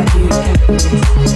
like you.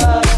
love.